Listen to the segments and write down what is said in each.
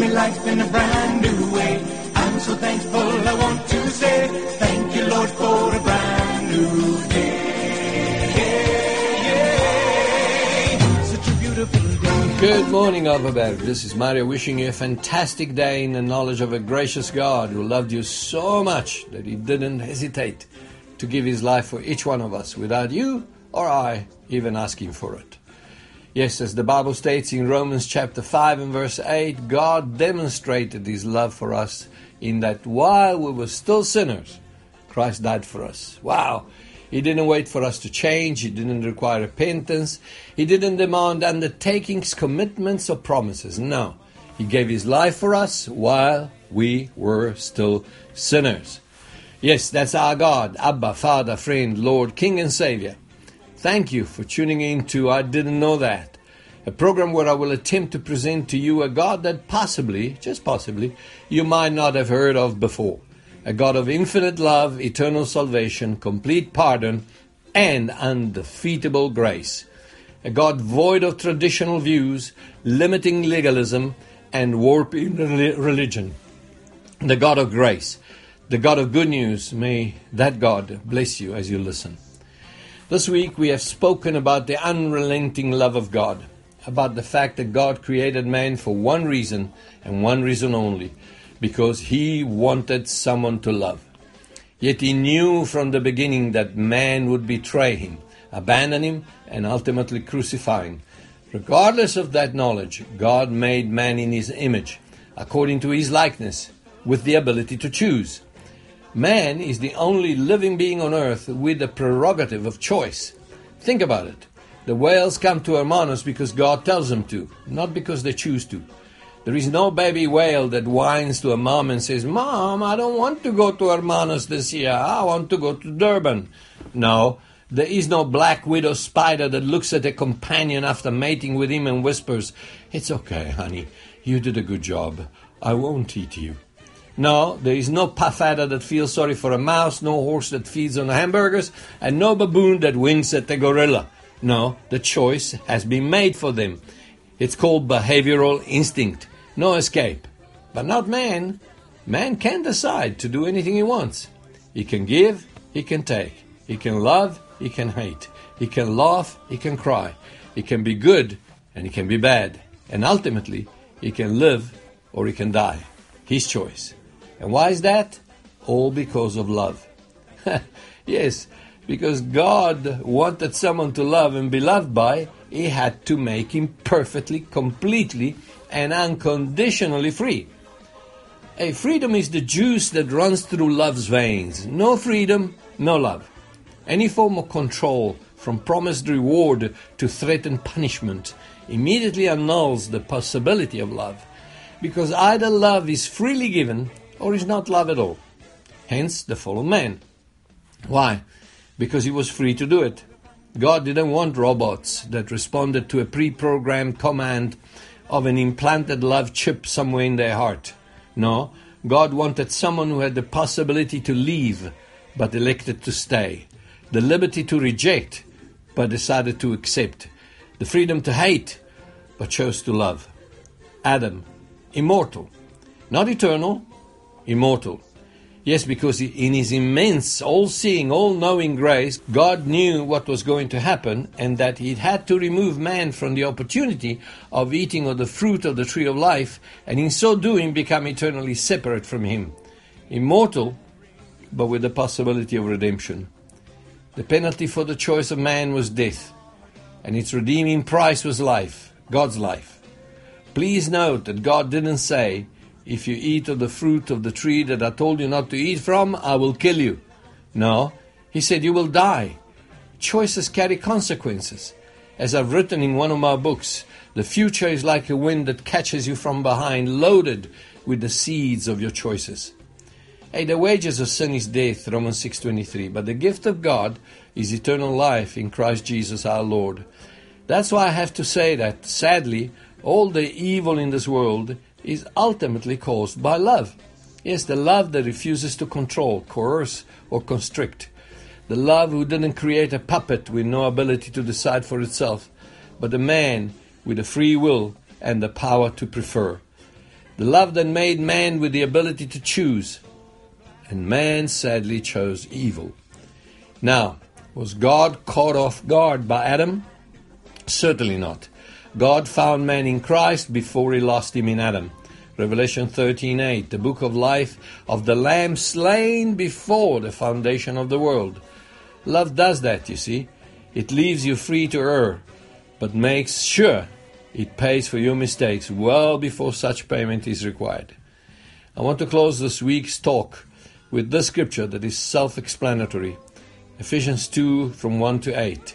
me life in a brand new way. I'm so thankful I want to say thank you, Lord, for a brand new day. Good morning, Overberg. This is Mario wishing you a fantastic day in the knowledge of a gracious God who loved you so much that he didn't hesitate to give his life for each one of us without you or I even asking for it. Yes, as the Bible states in Romans chapter 5 and verse 8, God demonstrated his love for us in that while we were still sinners, Christ died for us. Wow! He didn't wait for us to change. He didn't require repentance. He didn't demand undertakings, commitments, or promises. No. He gave His life for us while we were still sinners. Yes, that's our God, Abba, Father, friend, Lord, King, and Savior. Thank you for tuning in to I Didn't Know That, a program where I will attempt to present to you a God that possibly, just possibly, you might not have heard of before a God of infinite love, eternal salvation, complete pardon, and undefeatable grace. A God void of traditional views, limiting legalism, and warping religion. The God of grace, the God of good news. May that God bless you as you listen. This week we have spoken about the unrelenting love of God, about the fact that God created man for one reason and one reason only because he wanted someone to love. Yet he knew from the beginning that man would betray him, abandon him, and ultimately crucify him. Regardless of that knowledge, God made man in his image, according to his likeness, with the ability to choose. Man is the only living being on earth with the prerogative of choice. Think about it. The whales come to Hermanus because God tells them to, not because they choose to. There is no baby whale that whines to a mom and says, Mom, I don't want to go to Hermanus this year. I want to go to Durban. No, there is no black widow spider that looks at a companion after mating with him and whispers, It's okay, honey. You did a good job. I won't eat you. No, there is no puff that feels sorry for a mouse, no horse that feeds on hamburgers, and no baboon that winks at the gorilla. No, the choice has been made for them. It's called behavioral instinct. No escape. But not man. Man can decide to do anything he wants. He can give, he can take. He can love, he can hate. He can laugh, he can cry. He can be good, and he can be bad. And ultimately, he can live or he can die. His choice. And why is that? All because of love. yes, because God wanted someone to love and be loved by, He had to make him perfectly, completely, and unconditionally free. A freedom is the juice that runs through love's veins. No freedom, no love. Any form of control, from promised reward to threatened punishment, immediately annuls the possibility of love. Because either love is freely given or is not love at all. Hence the fall of man. Why? Because he was free to do it. God didn't want robots that responded to a pre programmed command of an implanted love chip somewhere in their heart. No, God wanted someone who had the possibility to leave but elected to stay, the liberty to reject but decided to accept, the freedom to hate but chose to love. Adam, immortal, not eternal, immortal. Yes, because in His immense, all seeing, all knowing grace, God knew what was going to happen and that He had to remove man from the opportunity of eating of the fruit of the tree of life, and in so doing become eternally separate from Him. Immortal, but with the possibility of redemption. The penalty for the choice of man was death, and its redeeming price was life, God's life. Please note that God didn't say, if you eat of the fruit of the tree that I told you not to eat from, I will kill you. No, he said you will die. Choices carry consequences. As I've written in one of my books, the future is like a wind that catches you from behind, loaded with the seeds of your choices. Hey, the wages of sin is death, Romans 6:23, but the gift of God is eternal life in Christ Jesus our Lord. That's why I have to say that sadly, all the evil in this world is ultimately caused by love. Yes, the love that refuses to control, coerce, or constrict. The love who didn't create a puppet with no ability to decide for itself, but a man with a free will and the power to prefer. The love that made man with the ability to choose. And man sadly chose evil. Now, was God caught off guard by Adam? Certainly not. God found man in Christ before he lost him in Adam. Revelation 13:8, the book of life of the lamb slain before the foundation of the world. Love does that, you see. It leaves you free to err, but makes sure it pays for your mistakes well before such payment is required. I want to close this week's talk with this scripture that is self explanatory Ephesians 2 from 1 to 8.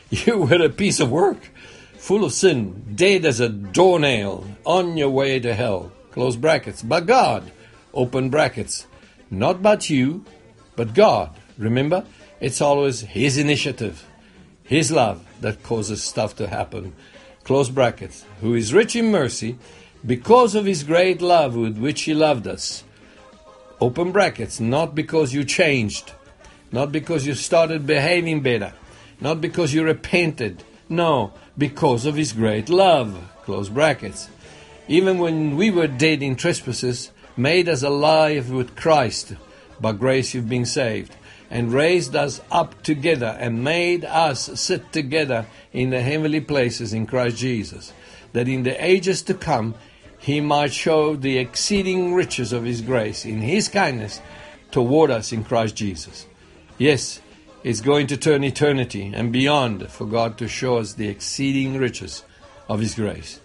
you were a piece of work, full of sin, dead as a doornail, on your way to hell. Close brackets. But God, open brackets. Not but you, but God. Remember, it's always His initiative, His love that causes stuff to happen. Close brackets. Who is rich in mercy because of His great love with which He loved us open brackets, not because you changed, not because you started behaving better, not because you repented, no, because of His great love, close brackets. Even when we were dead in trespasses, made us alive with Christ, by grace you've been saved, and raised us up together and made us sit together in the heavenly places in Christ Jesus, that in the ages to come he might show the exceeding riches of his grace in his kindness toward us in Christ Jesus. Yes, it's going to turn eternity and beyond for God to show us the exceeding riches of his grace.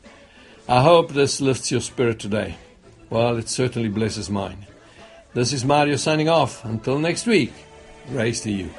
I hope this lifts your spirit today. Well, it certainly blesses mine. This is Mario signing off. Until next week, grace to you.